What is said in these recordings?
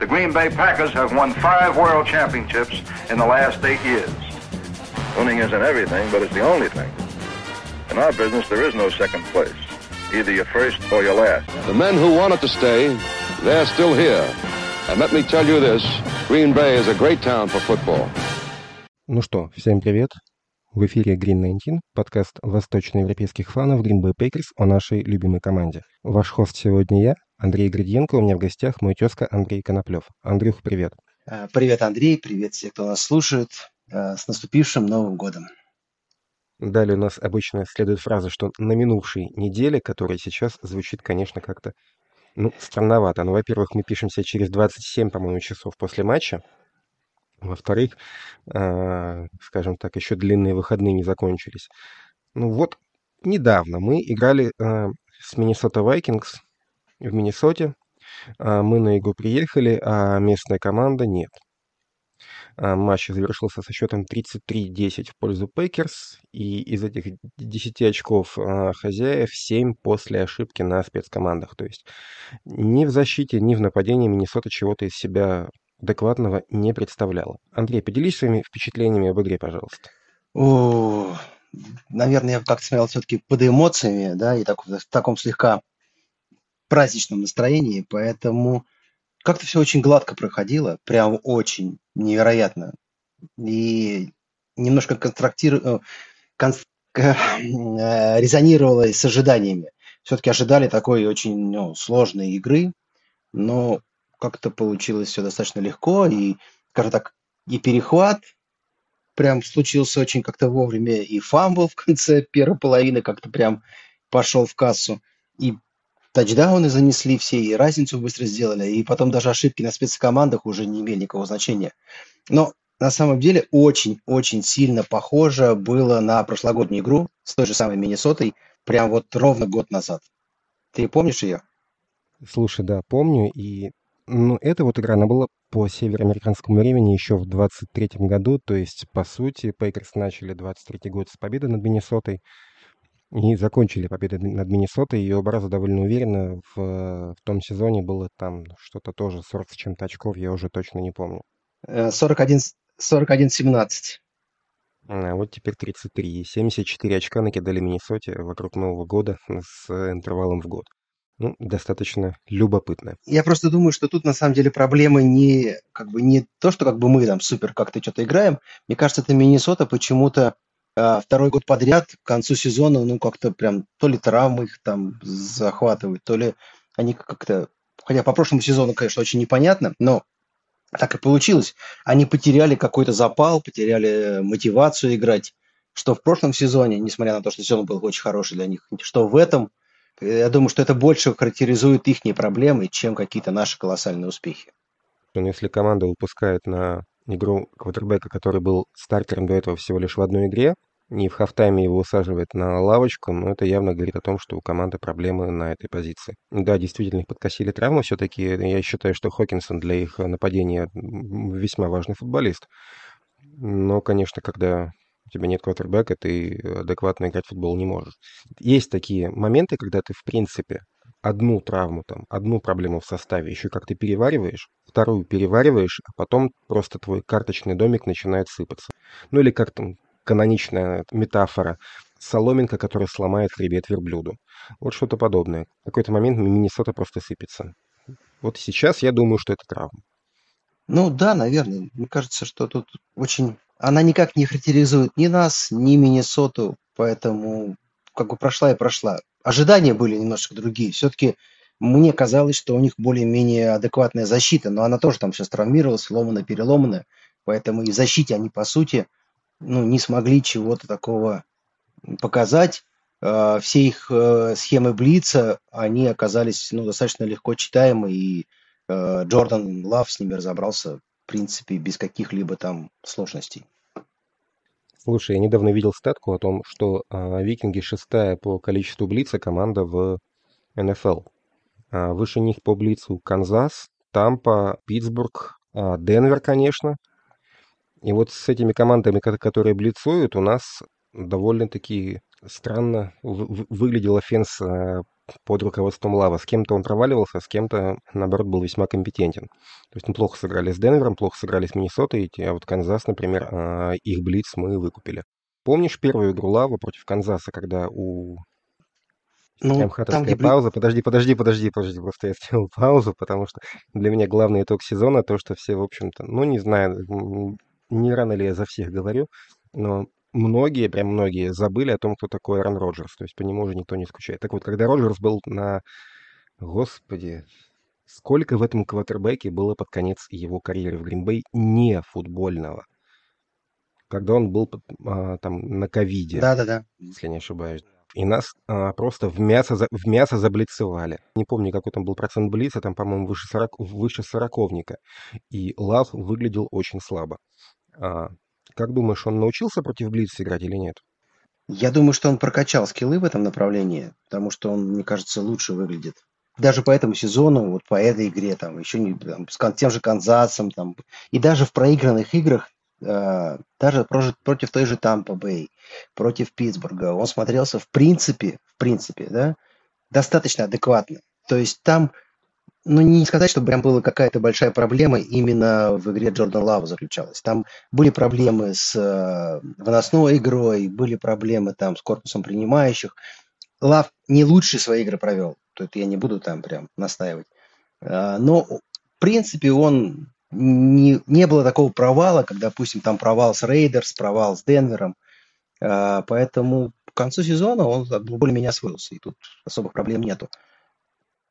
The Green Bay Packers have won five world championships in the last eight years. Winning isn't everything, but it's the only thing. In our business, there is no second place. Either you're first or you're last. The men who wanted to stay, they're still here. And let me tell you this, Green Bay is a great town for football. Ну что, всем привет. В эфире Green 19, подкаст восточноевропейских фанов Green Bay Packers о нашей любимой команде. Ваш хост сегодня я, Андрей Градиенко, у меня в гостях мой тезка Андрей Коноплев. Андрюх, привет. Э, привет, Андрей, привет все, кто нас слушает. Э, с наступившим Новым годом. Далее у нас обычно следует фраза, что на минувшей неделе, которая сейчас звучит, конечно, как-то ну, странновато. Ну, во-первых, мы пишемся через 27, по-моему, часов после матча. Во-вторых, э, скажем так, еще длинные выходные не закончились. Ну вот, недавно мы играли э, с Миннесота Вайкингс в Миннесоте. Э, мы на игру приехали, а местная команда нет. Э, матч завершился со счетом 33-10 в пользу Пейкерс, и из этих 10 очков э, хозяев 7 после ошибки на спецкомандах. То есть ни в защите, ни в нападении Миннесота чего-то из себя адекватного не представляла. Андрей, поделись своими впечатлениями об игре, пожалуйста. О, наверное, я как-то смотрел все-таки под эмоциями, да, и так, в таком слегка праздничном настроении, поэтому как-то все очень гладко проходило, прям очень невероятно. И немножко конструктир... Кон... Э, резонировало с ожиданиями. Все-таки ожидали такой очень ну, сложной игры, но как-то получилось все достаточно легко, и, скажем так, и перехват прям случился очень как-то вовремя, и фамбл в конце первой половины как-то прям пошел в кассу, и тачдауны занесли все, и разницу быстро сделали, и потом даже ошибки на спецкомандах уже не имели никакого значения. Но на самом деле очень-очень сильно похоже было на прошлогоднюю игру с той же самой Миннесотой, прям вот ровно год назад. Ты помнишь ее? Слушай, да, помню, и ну, эта вот игра, она была по североамериканскому времени еще в 23-м году, то есть, по сути, Пейкерс начали 23-й год с победы над Миннесотой и закончили победой над Миннесотой, и оба раза довольно уверенно. В, в том сезоне было там что-то тоже 40 с чем-то очков, я уже точно не помню. 41, 41-17. А вот теперь 33. 74 очка накидали Миннесоте вокруг Нового года с интервалом в год ну, достаточно любопытно. Я просто думаю, что тут на самом деле проблема не как бы не то, что как бы мы там супер как-то что-то играем. Мне кажется, это Миннесота почему-то э, второй год подряд к концу сезона, ну как-то прям то ли травмы их там захватывают, то ли они как-то, хотя по прошлому сезону, конечно, очень непонятно, но так и получилось. Они потеряли какой-то запал, потеряли мотивацию играть, что в прошлом сезоне, несмотря на то, что сезон был очень хороший для них, что в этом я думаю, что это больше характеризует их проблемы, чем какие-то наши колоссальные успехи. Но если команда выпускает на игру квотербека, который был стартером до этого всего лишь в одной игре, и в хафтайме его усаживает на лавочку, но это явно говорит о том, что у команды проблемы на этой позиции. Да, действительно, их подкосили травмы все-таки. Я считаю, что Хокинсон для их нападения весьма важный футболист. Но, конечно, когда тебя нет квотербека, ты адекватно играть в футбол не можешь. Есть такие моменты, когда ты, в принципе, одну травму, там, одну проблему в составе еще как-то перевариваешь, вторую перевариваешь, а потом просто твой карточный домик начинает сыпаться. Ну или как там каноничная метафора, соломинка, которая сломает хребет верблюду. Вот что-то подобное. В какой-то момент Миннесота просто сыпется. Вот сейчас я думаю, что это травма. Ну да, наверное. Мне кажется, что тут очень она никак не характеризует ни нас, ни Миннесоту, поэтому как бы прошла и прошла. Ожидания были немножко другие. Все-таки мне казалось, что у них более-менее адекватная защита, но она тоже там сейчас травмировалась, ломаная, переломанная. Поэтому и в защите они, по сути, ну, не смогли чего-то такого показать. А, все их э, схемы Блица, они оказались ну, достаточно легко читаемы, и э, Джордан Лав с ними разобрался принципе, без каких-либо там сложностей. Слушай, я недавно видел статку о том, что э, Викинги шестая по количеству блица команда в НФЛ. А выше них по блицу Канзас, Тампа, Питтсбург, э, Денвер, конечно. И вот с этими командами, которые блицуют, у нас довольно-таки странно выглядел офенс под руководством Лава. С кем-то он проваливался, с кем-то, наоборот, был весьма компетентен. То есть неплохо сыграли с Денвером, плохо сыграли с Миннесотой, а вот Канзас, например, а, их блиц мы выкупили. Помнишь первую игру Лава против Канзаса, когда у ну, Прям там, где... пауза. Подожди, подожди, подожди, подожди. Просто я сделал паузу, потому что для меня главный итог сезона то, что все, в общем-то, ну, не знаю, не рано ли я за всех говорю, но многие, прям многие забыли о том, кто такой Аарон Роджерс. То есть по нему уже никто не скучает. Так вот, когда Роджерс был на... Господи, сколько в этом квотербеке было под конец его карьеры в Гринбей не футбольного? Когда он был а, там на ковиде. Да-да-да. Если не ошибаюсь. И нас а, просто в мясо, в мясо заблицевали. Не помню, какой там был процент блица, там, по-моему, выше, 40, выше сороковника. И Лав выглядел очень слабо. А, как думаешь, он научился против Блица играть или нет? Я думаю, что он прокачал скиллы в этом направлении, потому что он, мне кажется, лучше выглядит. Даже по этому сезону, вот по этой игре, там, еще не, там, с тем же Канзасом, там, и даже в проигранных играх, э, даже против, против той же Тампа Бэй, против Питтсбурга, он смотрелся в принципе, в принципе, да, достаточно адекватно. То есть там ну, не сказать, что прям была какая-то большая проблема именно в игре Джордан Лава заключалась. Там были проблемы с э, выносной игрой, были проблемы там с корпусом принимающих. Лав не лучшие свои игры провел, то это я не буду там прям настаивать. Э, но, в принципе, он не, не было такого провала, как, допустим, там провал с Рейдерс, провал с Денвером. Э, поэтому к концу сезона он более-менее освоился, и тут особых проблем нету.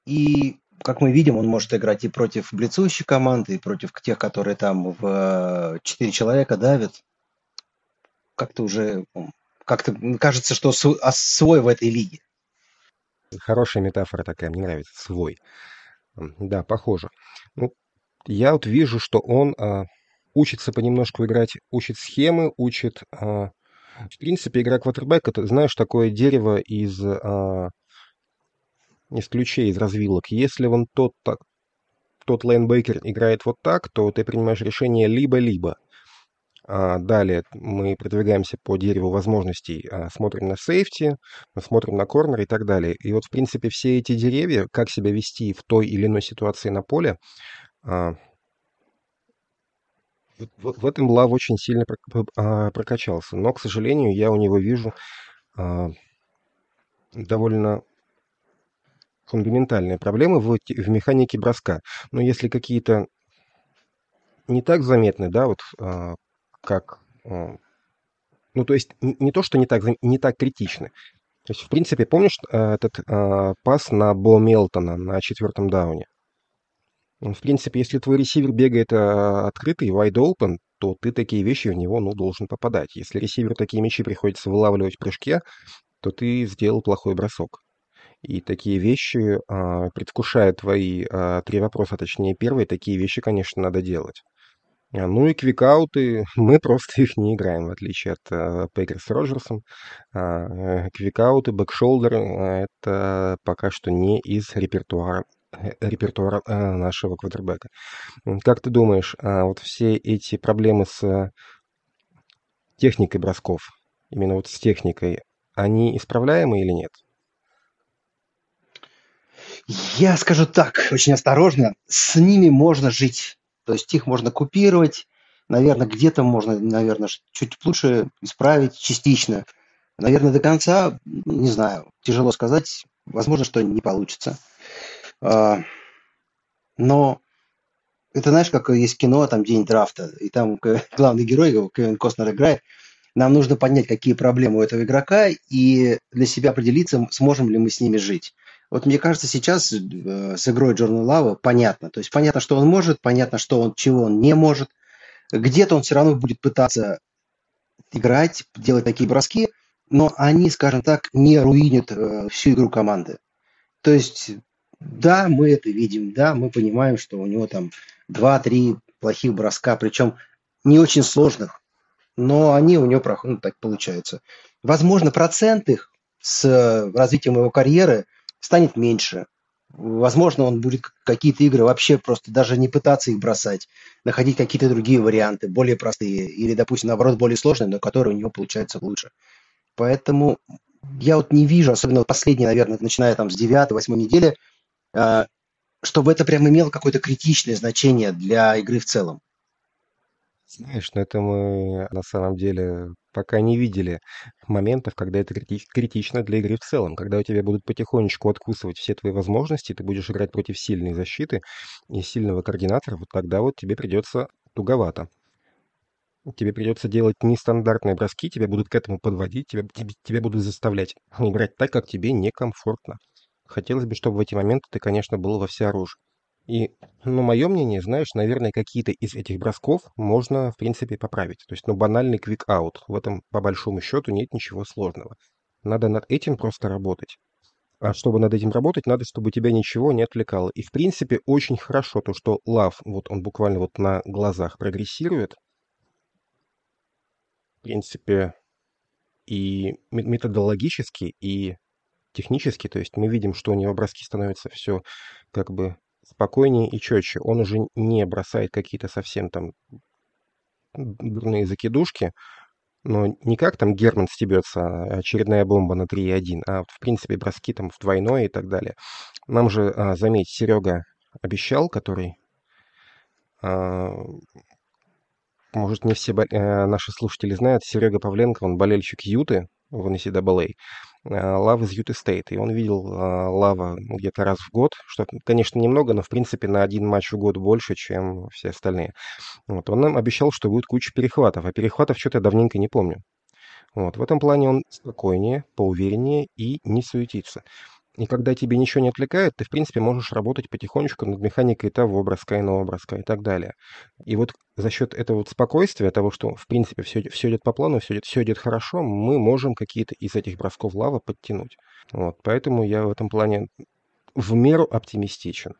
И как мы видим, он может играть и против блицующей команды, и против тех, которые там в 4 человека давят. Как-то уже, как-то кажется, что а свой в этой лиге. Хорошая метафора такая, мне нравится, свой. Да, похоже. Ну, я вот вижу, что он а, учится понемножку играть, учит схемы, учит... А, в принципе, игра квотербек, это, знаешь, такое дерево из а, из ключей, из развилок. Если он тот, так, тот лейнбекер играет вот так, то ты принимаешь решение либо-либо. А далее мы продвигаемся по дереву возможностей, а, смотрим на сейфти, смотрим на корнер и так далее. И вот, в принципе, все эти деревья, как себя вести в той или иной ситуации на поле, а, в, в этом Лав очень сильно а, прокачался. Но, к сожалению, я у него вижу а, довольно фундаментальные проблемы в, в механике броска. Но если какие-то не так заметны, да, вот а, как... А, ну, то есть не, то, что не так, не так критичны. То есть, в принципе, помнишь а, этот пас на Бо Мелтона на четвертом дауне? В принципе, если твой ресивер бегает открытый, wide open, то ты такие вещи в него, ну, должен попадать. Если ресиверу такие мячи приходится вылавливать в прыжке, то ты сделал плохой бросок. И такие вещи, а, предвкушая твои а, три вопроса, точнее первые, такие вещи, конечно, надо делать. А, ну и квикауты, мы просто их не играем, в отличие от Пейкер с Роджерсом. Э, квикауты, бэкшолдеры это пока что не из репертуара э, репертуара нашего квотербека. Как ты думаешь, вот все эти проблемы с техникой бросков, именно вот с техникой, они исправляемы или нет? Я скажу так, очень осторожно, с ними можно жить. То есть их можно купировать, наверное, где-то можно, наверное, чуть лучше исправить частично. Наверное, до конца, не знаю, тяжело сказать, возможно, что не получится. А, но это, знаешь, как есть кино, там «День драфта», и там главный герой, его Кевин Костнер играет, нам нужно понять, какие проблемы у этого игрока, и для себя определиться, сможем ли мы с ними жить. Вот мне кажется, сейчас э, с игрой Джорна Лава понятно. То есть понятно, что он может, понятно, что он, чего он не может. Где-то он все равно будет пытаться играть, делать такие броски, но они, скажем так, не руинят э, всю игру команды. То есть, да, мы это видим, да, мы понимаем, что у него там 2-3 плохих броска, причем не очень сложных, но они у него проходят, ну, так получается. Возможно, процент их с э, развитием его карьеры – станет меньше. Возможно, он будет какие-то игры вообще просто даже не пытаться их бросать, находить какие-то другие варианты, более простые, или, допустим, наоборот, более сложные, но которые у него получаются лучше. Поэтому я вот не вижу, особенно последние, наверное, начиная там с 9-8 недели, э, чтобы это прям имело какое-то критичное значение для игры в целом. Знаешь, но это мы на самом деле пока не видели моментов, когда это крити- критично для игры в целом. Когда у тебя будут потихонечку откусывать все твои возможности, ты будешь играть против сильной защиты и сильного координатора, вот тогда вот тебе придется туговато. Тебе придется делать нестандартные броски, тебя будут к этому подводить, тебя, тебе, тебя будут заставлять играть так, как тебе некомфортно. Хотелось бы, чтобы в эти моменты ты, конечно, был во всеоружии. И, ну, мое мнение, знаешь, наверное, какие-то из этих бросков можно, в принципе, поправить. То есть, ну, банальный quick out. В этом, по большому счету, нет ничего сложного. Надо над этим просто работать. А чтобы над этим работать, надо, чтобы тебя ничего не отвлекало. И, в принципе, очень хорошо то, что Лав, вот он буквально вот на глазах прогрессирует. В принципе, и методологически, и технически. То есть мы видим, что у него броски становятся все как бы спокойнее и четче. Он уже не бросает какие-то совсем там дурные закидушки, но не как там Герман стебется, а очередная бомба на 3,1, а в принципе броски там в двойное и так далее. Нам же, а, заметь, Серега обещал, который, а, может, не все а, наши слушатели знают, Серега Павленко, он болельщик Юты в NCAA. Э, Лав из Юты Стейт. И он видел э, Лава где-то раз в год, что, конечно, немного, но, в принципе, на один матч в год больше, чем все остальные. Вот. Он нам обещал, что будет куча перехватов, а перехватов что-то я давненько не помню. Вот. В этом плане он спокойнее, поувереннее и не суетится. И когда тебе ничего не отвлекает, ты, в принципе, можешь работать потихонечку над механикой того броска, иного броска и так далее. И вот за счет этого вот спокойствия, того, что, в принципе, все, все идет по плану, все идет, все идет хорошо, мы можем какие-то из этих бросков лава подтянуть. Вот, поэтому я в этом плане в меру оптимистичен.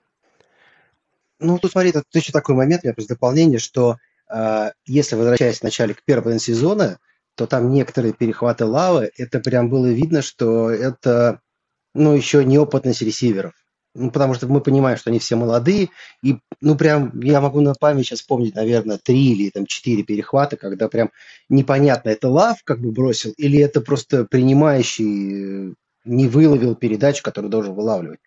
Ну, тут смотри, тут еще такой момент, у меня просто дополнение, что э, если возвращаясь в начале к первому сезона, то там некоторые перехваты лавы, это прям было видно, что это ну, еще неопытность ресиверов. Ну, потому что мы понимаем, что они все молодые, и, ну, прям, я могу на память сейчас вспомнить, наверное, три или там четыре перехвата, когда прям непонятно, это лав как бы бросил, или это просто принимающий э, не выловил передачу, которую должен вылавливать.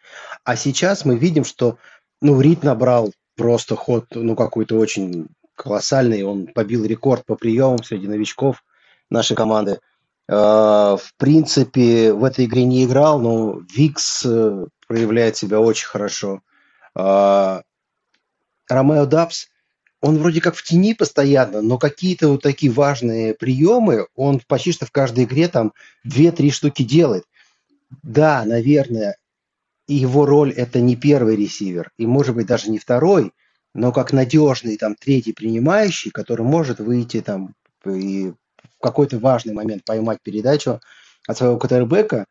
А сейчас мы видим, что, ну, Рид набрал просто ход, ну, какой-то очень колоссальный, он побил рекорд по приемам среди новичков нашей команды – в принципе, в этой игре не играл, но Викс э, проявляет себя очень хорошо. А, Ромео Дабс, он вроде как в тени постоянно, но какие-то вот такие важные приемы он почти что в каждой игре там 2-3 штуки делает. Да, наверное, его роль это не первый ресивер, и может быть даже не второй, но как надежный там третий принимающий, который может выйти там и какой-то важный момент поймать передачу от своего квотербека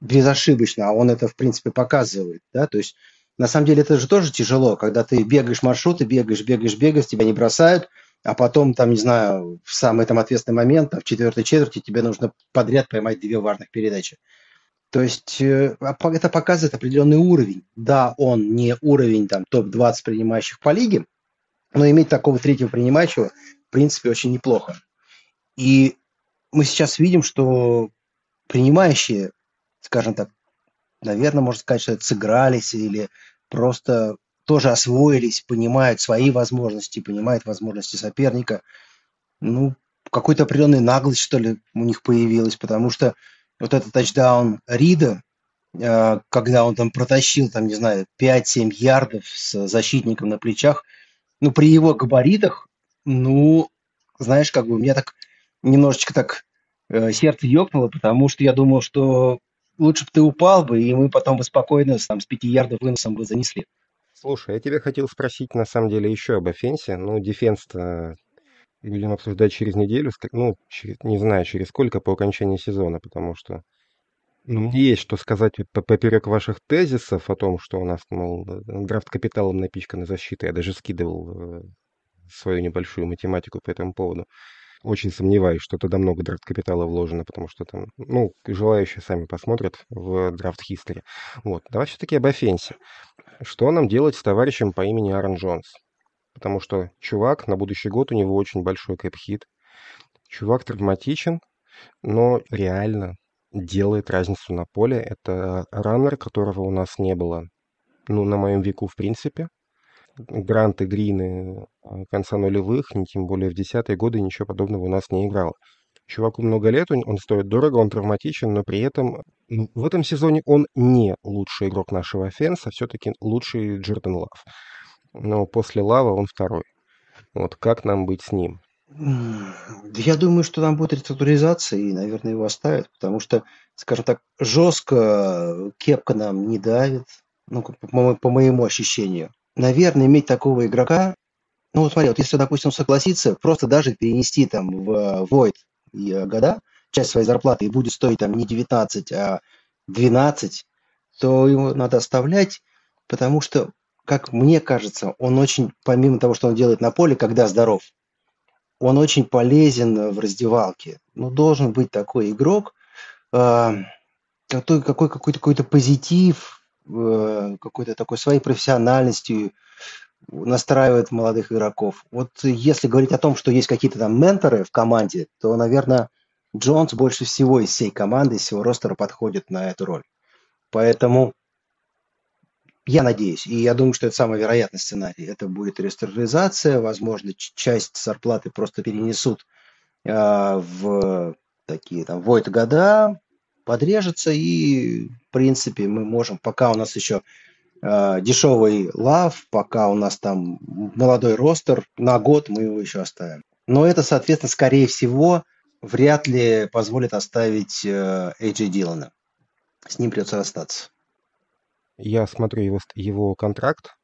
безошибочно, а он это, в принципе, показывает, да, то есть на самом деле это же тоже тяжело, когда ты бегаешь маршруты, бегаешь, бегаешь, бегаешь, тебя не бросают, а потом, там, не знаю, в самый там ответственный момент, там, в четвертой четверти тебе нужно подряд поймать две важных передачи. То есть э, а это показывает определенный уровень. Да, он не уровень там топ-20 принимающих по лиге, но иметь такого третьего принимающего, в принципе, очень неплохо. И мы сейчас видим, что принимающие, скажем так, наверное, можно сказать, что сыгрались или просто тоже освоились, понимают свои возможности, понимают возможности соперника. Ну, какой-то определенный наглость, что ли, у них появилась, потому что вот этот тачдаун Рида, э, когда он там протащил, там, не знаю, 5-7 ярдов с защитником на плечах, ну, при его габаритах, ну, знаешь, как бы у меня так немножечко так э, сердце ёкнуло, потому что я думал, что лучше бы ты упал бы, и мы потом бы спокойно там, с пяти ярдов выносом бы занесли. Слушай, я тебя хотел спросить на самом деле еще об офенсе. Ну, дефенс-то будем обсуждать через неделю, ну, через, не знаю, через сколько по окончании сезона, потому что ну, есть что сказать поперек ваших тезисов о том, что у нас, мол, драфт капиталом напичкана защита. Я даже скидывал э, свою небольшую математику по этому поводу очень сомневаюсь, что туда много драфт-капитала вложено, потому что там, ну, желающие сами посмотрят в draft history. Вот, давай все-таки об офенсе. Что нам делать с товарищем по имени Аарон Джонс? Потому что чувак, на будущий год у него очень большой cap hit. Чувак травматичен, но реально делает разницу на поле. Это раннер, которого у нас не было, ну, на моем веку, в принципе. Гранты, Грины э, конца нулевых, не тем более в десятые годы ничего подобного у нас не играл. Чуваку много лет, он, стоит дорого, он травматичен, но при этом в этом сезоне он не лучший игрок нашего офенса, все-таки лучший Джордан Лав. Но после Лава он второй. Вот как нам быть с ним? Я думаю, что там будет реструктуризация, и, наверное, его оставят, потому что, скажем так, жестко кепка нам не давит, ну, по, по моему ощущению. Наверное, иметь такого игрока, ну, вот смотри, вот если, допустим, согласиться, просто даже перенести там в Void э, года часть своей зарплаты и будет стоить там не 19, а 12, то его надо оставлять, потому что, как мне кажется, он очень, помимо того, что он делает на поле, когда здоров, он очень полезен в раздевалке. Ну, должен быть такой игрок, э, какой, какой, какой-то, какой-то позитив, э, какой-то такой своей профессиональностью настраивает молодых игроков. Вот если говорить о том, что есть какие-то там менторы в команде, то, наверное, Джонс больше всего из всей команды, из всего ростера подходит на эту роль. Поэтому я надеюсь, и я думаю, что это самый вероятный сценарий. Это будет реструктуризация, возможно, часть зарплаты просто перенесут э, в такие там void года, подрежется, и, в принципе, мы можем, пока у нас еще э, дешевый лав, пока у нас там молодой ростер, на год мы его еще оставим. Но это, соответственно, скорее всего, вряд ли позволит оставить э, Эйджи Дилана. С ним придется расстаться. Я смотрю его, его контракт.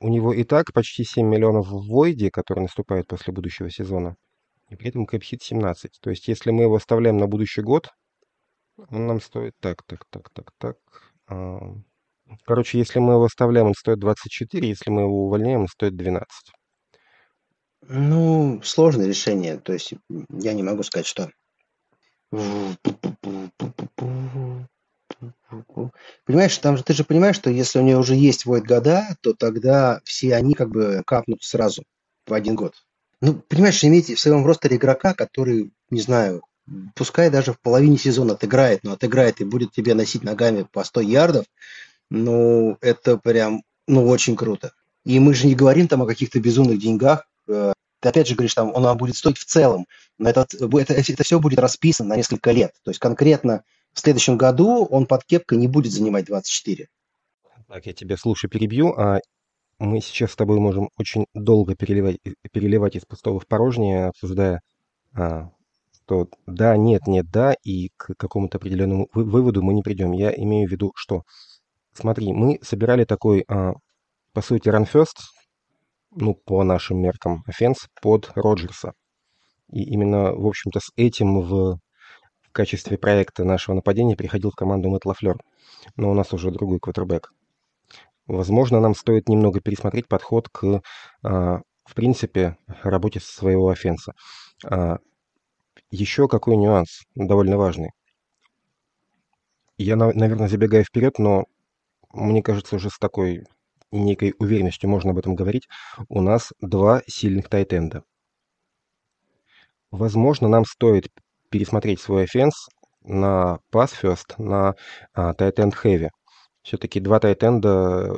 У него и так почти 7 миллионов в Войде, который наступает после будущего сезона. И при этом кэпхит 17. То есть, если мы его оставляем на будущий год, он нам стоит... Так, так, так, так, так. Короче, если мы его оставляем, он стоит 24. Если мы его увольняем, он стоит 12. Ну, сложное решение. То есть, я не могу сказать, что... Понимаешь, там же ты же понимаешь, что если у нее уже есть Void года, то тогда все они как бы капнут сразу в один год. Ну, понимаешь, иметь в своем ростере игрока, который, не знаю, пускай даже в половине сезона отыграет, но отыграет и будет тебе носить ногами по 100 ярдов, ну, это прям, ну, очень круто. И мы же не говорим там о каких-то безумных деньгах. Э, ты опять же говоришь, там, он будет стоить в целом, но это, это, это все будет расписано на несколько лет. То есть конкретно в следующем году он под кепкой не будет занимать 24. Так, я тебя слушаю, перебью. А мы сейчас с тобой можем очень долго переливать, переливать из пустого в порожнее, обсуждая, а, что да, нет, нет, да, и к какому-то определенному выводу мы не придем. Я имею в виду, что, смотри, мы собирали такой, а, по сути, run first, ну, по нашим меркам, офенс под Роджерса. И именно, в общем-то, с этим в качестве проекта нашего нападения приходил в команду Мэтт Лафлер, но у нас уже другой квотербек. Возможно, нам стоит немного пересмотреть подход к, а, в принципе, работе своего офенса. А, еще какой нюанс, довольно важный. Я, наверное, забегаю вперед, но мне кажется, уже с такой некой уверенностью можно об этом говорить. У нас два сильных тайтенда. Возможно, нам стоит пересмотреть свой офенс на pass first, на а, tight end heavy. Все-таки два end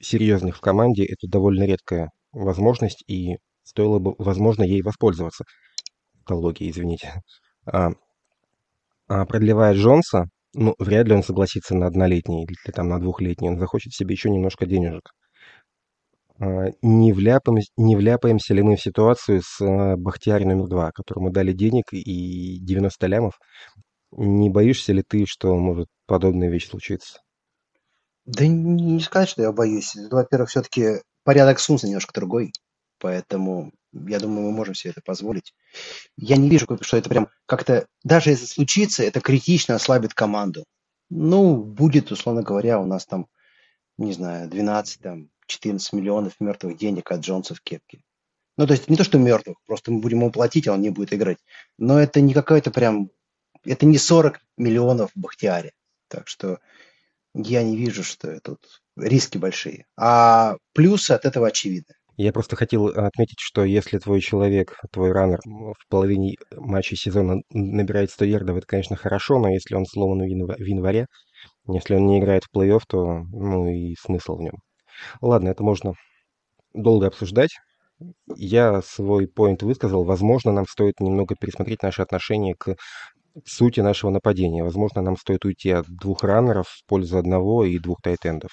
серьезных в команде – это довольно редкая возможность, и стоило бы, возможно, ей воспользоваться. Экология, извините. А, а продлевая Джонса, ну, вряд ли он согласится на однолетний или там на двухлетний. Он захочет себе еще немножко денежек. А, не, вляпаемся, не вляпаемся ли мы в ситуацию с э, Бахтиари номер два, которому дали денег и 90 лямов? Не боишься ли ты, что может подобная вещь случиться? Да не сказать, что я боюсь. Во-первых, все-таки порядок Сунса немножко другой, поэтому я думаю, мы можем себе это позволить. Я не вижу, что это прям как-то, даже если случится, это критично ослабит команду. Ну, будет, условно говоря, у нас там, не знаю, 12, там, 14 миллионов мертвых денег от Джонса в кепке. Ну, то есть не то, что мертвых, просто мы будем ему платить, а он не будет играть. Но это не какое-то прям... Это не 40 миллионов в Бахтиаре. Так что я не вижу, что тут риски большие. А плюсы от этого очевидны. Я просто хотел отметить, что если твой человек, твой раннер в половине матча сезона набирает 100 ярдов, это, конечно, хорошо, но если он сломан в январе, если он не играет в плей-офф, то ну и смысл в нем. Ладно, это можно долго обсуждать. Я свой поинт высказал. Возможно, нам стоит немного пересмотреть наше отношение к сути нашего нападения. Возможно, нам стоит уйти от двух раннеров в пользу одного и двух тайтендов.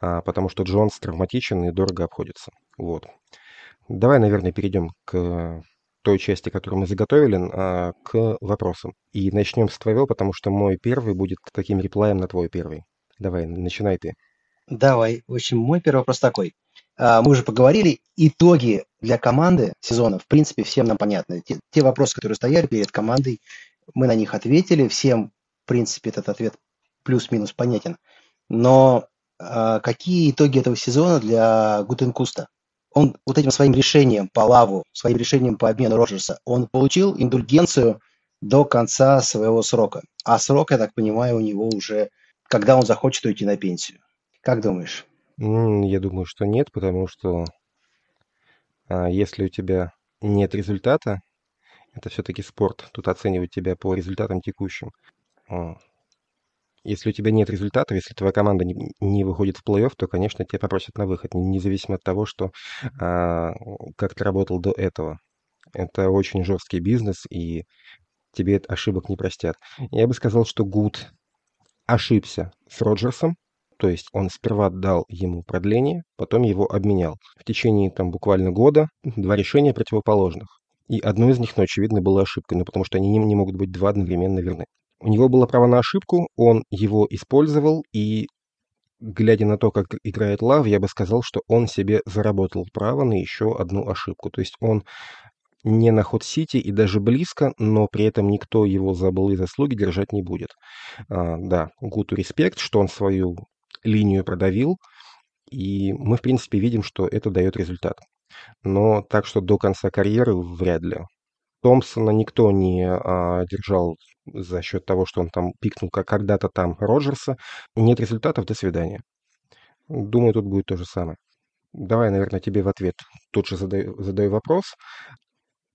А, потому что Джонс травматичен и дорого обходится. Вот. Давай, наверное, перейдем к той части, которую мы заготовили, а, к вопросам. И начнем с твоего, потому что мой первый будет таким реплаем на твой первый. Давай, начинай ты. Давай. В общем, мой первый вопрос такой. А, мы уже поговорили, итоги для команды сезона, в принципе, всем нам понятны. Те, те вопросы, которые стояли перед командой, мы на них ответили. Всем, в принципе, этот ответ плюс-минус понятен. Но какие итоги этого сезона для Гутенкуста? Он вот этим своим решением по лаву, своим решением по обмену Роджерса, он получил индульгенцию до конца своего срока. А срок, я так понимаю, у него уже, когда он захочет уйти на пенсию. Как думаешь? Я думаю, что нет, потому что а, если у тебя нет результата, это все-таки спорт, тут оценивают тебя по результатам текущим. Если у тебя нет результатов, если твоя команда не, не выходит в плей-офф, то, конечно, тебя попросят на выход, независимо от того, что а, как ты работал до этого. Это очень жесткий бизнес, и тебе ошибок не простят. Я бы сказал, что Гуд ошибся с Роджерсом, то есть он сперва дал ему продление, потом его обменял. В течение там буквально года два решения противоположных. И одно из них, ну, очевидно, было ошибкой, ну, потому что они не, не могут быть два одновременно верны. У него было право на ошибку, он его использовал, и, глядя на то, как играет Лав, я бы сказал, что он себе заработал право на еще одну ошибку. То есть он не на ход-сити и даже близко, но при этом никто его за былые заслуги держать не будет. А, да, Гуту респект, что он свою линию продавил, и мы, в принципе, видим, что это дает результат. Но так что до конца карьеры вряд ли. Томпсона никто не а, держал за счет того, что он там пикнул как когда-то там Роджерса. Нет результатов, до свидания. Думаю, тут будет то же самое. Давай, наверное, тебе в ответ тут же задаю, задаю вопрос.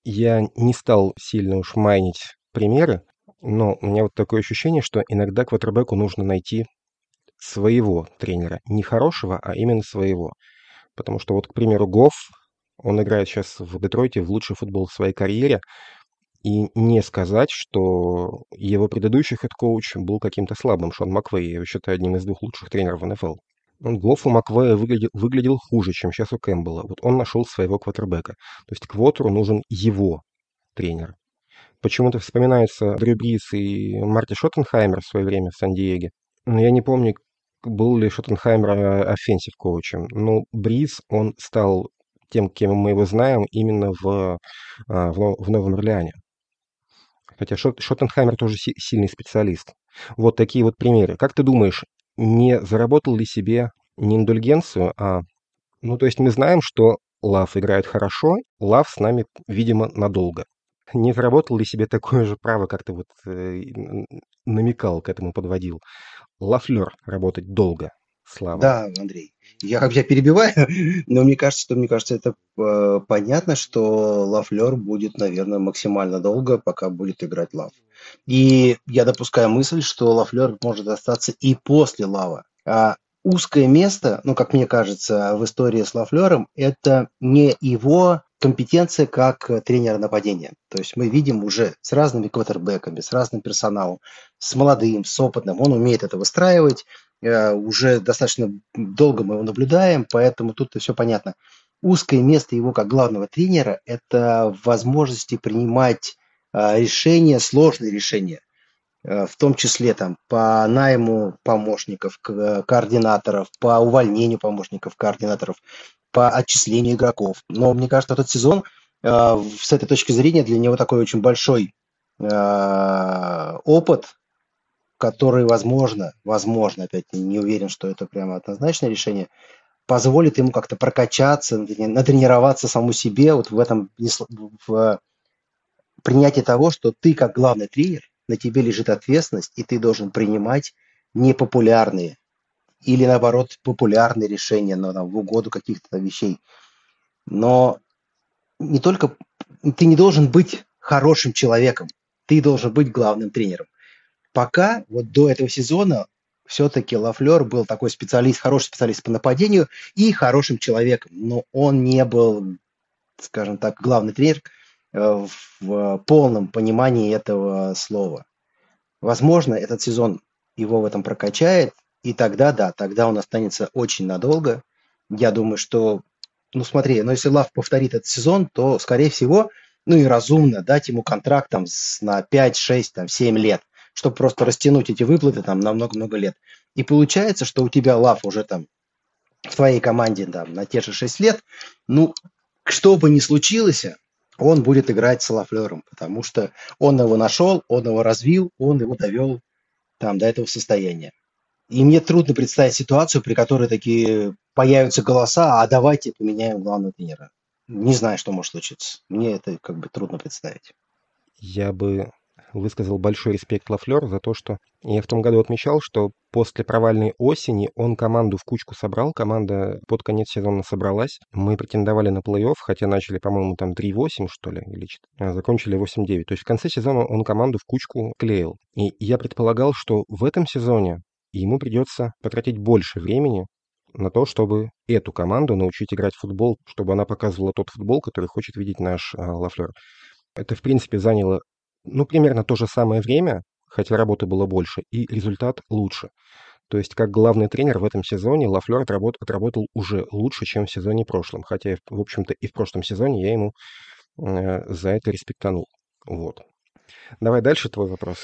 Я не стал сильно уж майнить примеры, но у меня вот такое ощущение, что иногда квотербеку нужно найти своего тренера. Не хорошего, а именно своего. Потому что вот, к примеру, Гофф, он играет сейчас в Детройте в лучший футбол в своей карьере. И не сказать, что его предыдущий head coach был каким-то слабым. Шон Маквей, я считаю одним из двух лучших тренеров в НФЛ. Он Гофф у Маквея выглядел, выглядел хуже, чем сейчас у Кэмпбелла. Вот он нашел своего квотербека. То есть квотеру нужен его тренер. Почему-то вспоминаются Дрю Брис и Марти Шоттенхаймер в свое время в Сан-Диеге. Но я не помню, был ли Шоттенхаймер офенсив коучем. Но Брис, он стал тем, кем мы его знаем, именно в, а, в, в Новом Орлеане. Хотя Шот, Шоттенхаймер тоже си, сильный специалист. Вот такие вот примеры. Как ты думаешь, не заработал ли себе не индульгенцию, а... Ну, то есть мы знаем, что Лав играет хорошо, Лав с нами, видимо, надолго. Не заработал ли себе такое же право, как ты вот э, намекал, к этому подводил? Лафлер работать долго. Слава. Да, Андрей. Я тебя перебиваю, но мне кажется, что мне кажется, это э, понятно, что Лафлер будет, наверное, максимально долго, пока будет играть Лав. И я допускаю мысль, что Лафлер может остаться и после Лава. А узкое место, ну, как мне кажется, в истории с Лафлером, это не его компетенция как тренера нападения. То есть мы видим уже с разными квотербеками, с разным персоналом, с молодым, с опытным, он умеет это выстраивать, уже достаточно долго мы его наблюдаем, поэтому тут все понятно. Узкое место его как главного тренера – это возможности принимать э, решения, сложные решения, э, в том числе там, по найму помощников, координаторов, по увольнению помощников, координаторов, по отчислению игроков. Но мне кажется, этот сезон э, с этой точки зрения для него такой очень большой э, опыт, который, возможно, возможно, опять не уверен, что это прямо однозначное решение, позволит ему как-то прокачаться, натренироваться саму себе вот в этом в принятии того, что ты как главный тренер, на тебе лежит ответственность, и ты должен принимать непопулярные или наоборот популярные решения но, там, в угоду каких-то вещей. Но не только ты не должен быть хорошим человеком, ты должен быть главным тренером. Пока вот до этого сезона все-таки Лафлер был такой специалист, хороший специалист по нападению и хорошим человеком, но он не был, скажем так, главный тренер э, в полном понимании этого слова. Возможно, этот сезон его в этом прокачает, и тогда, да, тогда он останется очень надолго. Я думаю, что, ну смотри, но если Лав повторит этот сезон, то, скорее всего, ну и разумно дать ему контракт там на 5, 6, там 7 лет, чтобы просто растянуть эти выплаты там на много-много лет. И получается, что у тебя Лав уже там в твоей команде там, на те же 6 лет, ну, что бы ни случилось, он будет играть с Лафлером, потому что он его нашел, он его развил, он его довел там до этого состояния. И мне трудно представить ситуацию, при которой такие появятся голоса, а давайте поменяем главного тренера. Не знаю, что может случиться. Мне это как бы трудно представить. Я бы высказал большой респект Лафлер за то, что я в том году отмечал, что после провальной осени он команду в кучку собрал, команда под конец сезона собралась. Мы претендовали на плей-офф, хотя начали, по-моему, там 3-8, что ли, или а закончили 8-9. То есть в конце сезона он команду в кучку клеил. И я предполагал, что в этом сезоне ему придется потратить больше времени на то, чтобы эту команду научить играть в футбол, чтобы она показывала тот футбол, который хочет видеть наш а, Лафлер. Это, в принципе, заняло, ну, примерно то же самое время, хотя работы было больше, и результат лучше. То есть, как главный тренер в этом сезоне Лафлер отработ, отработал уже лучше, чем в сезоне прошлом. Хотя, в общем-то, и в прошлом сезоне я ему э, за это респектанул. Вот. Давай дальше твой вопрос.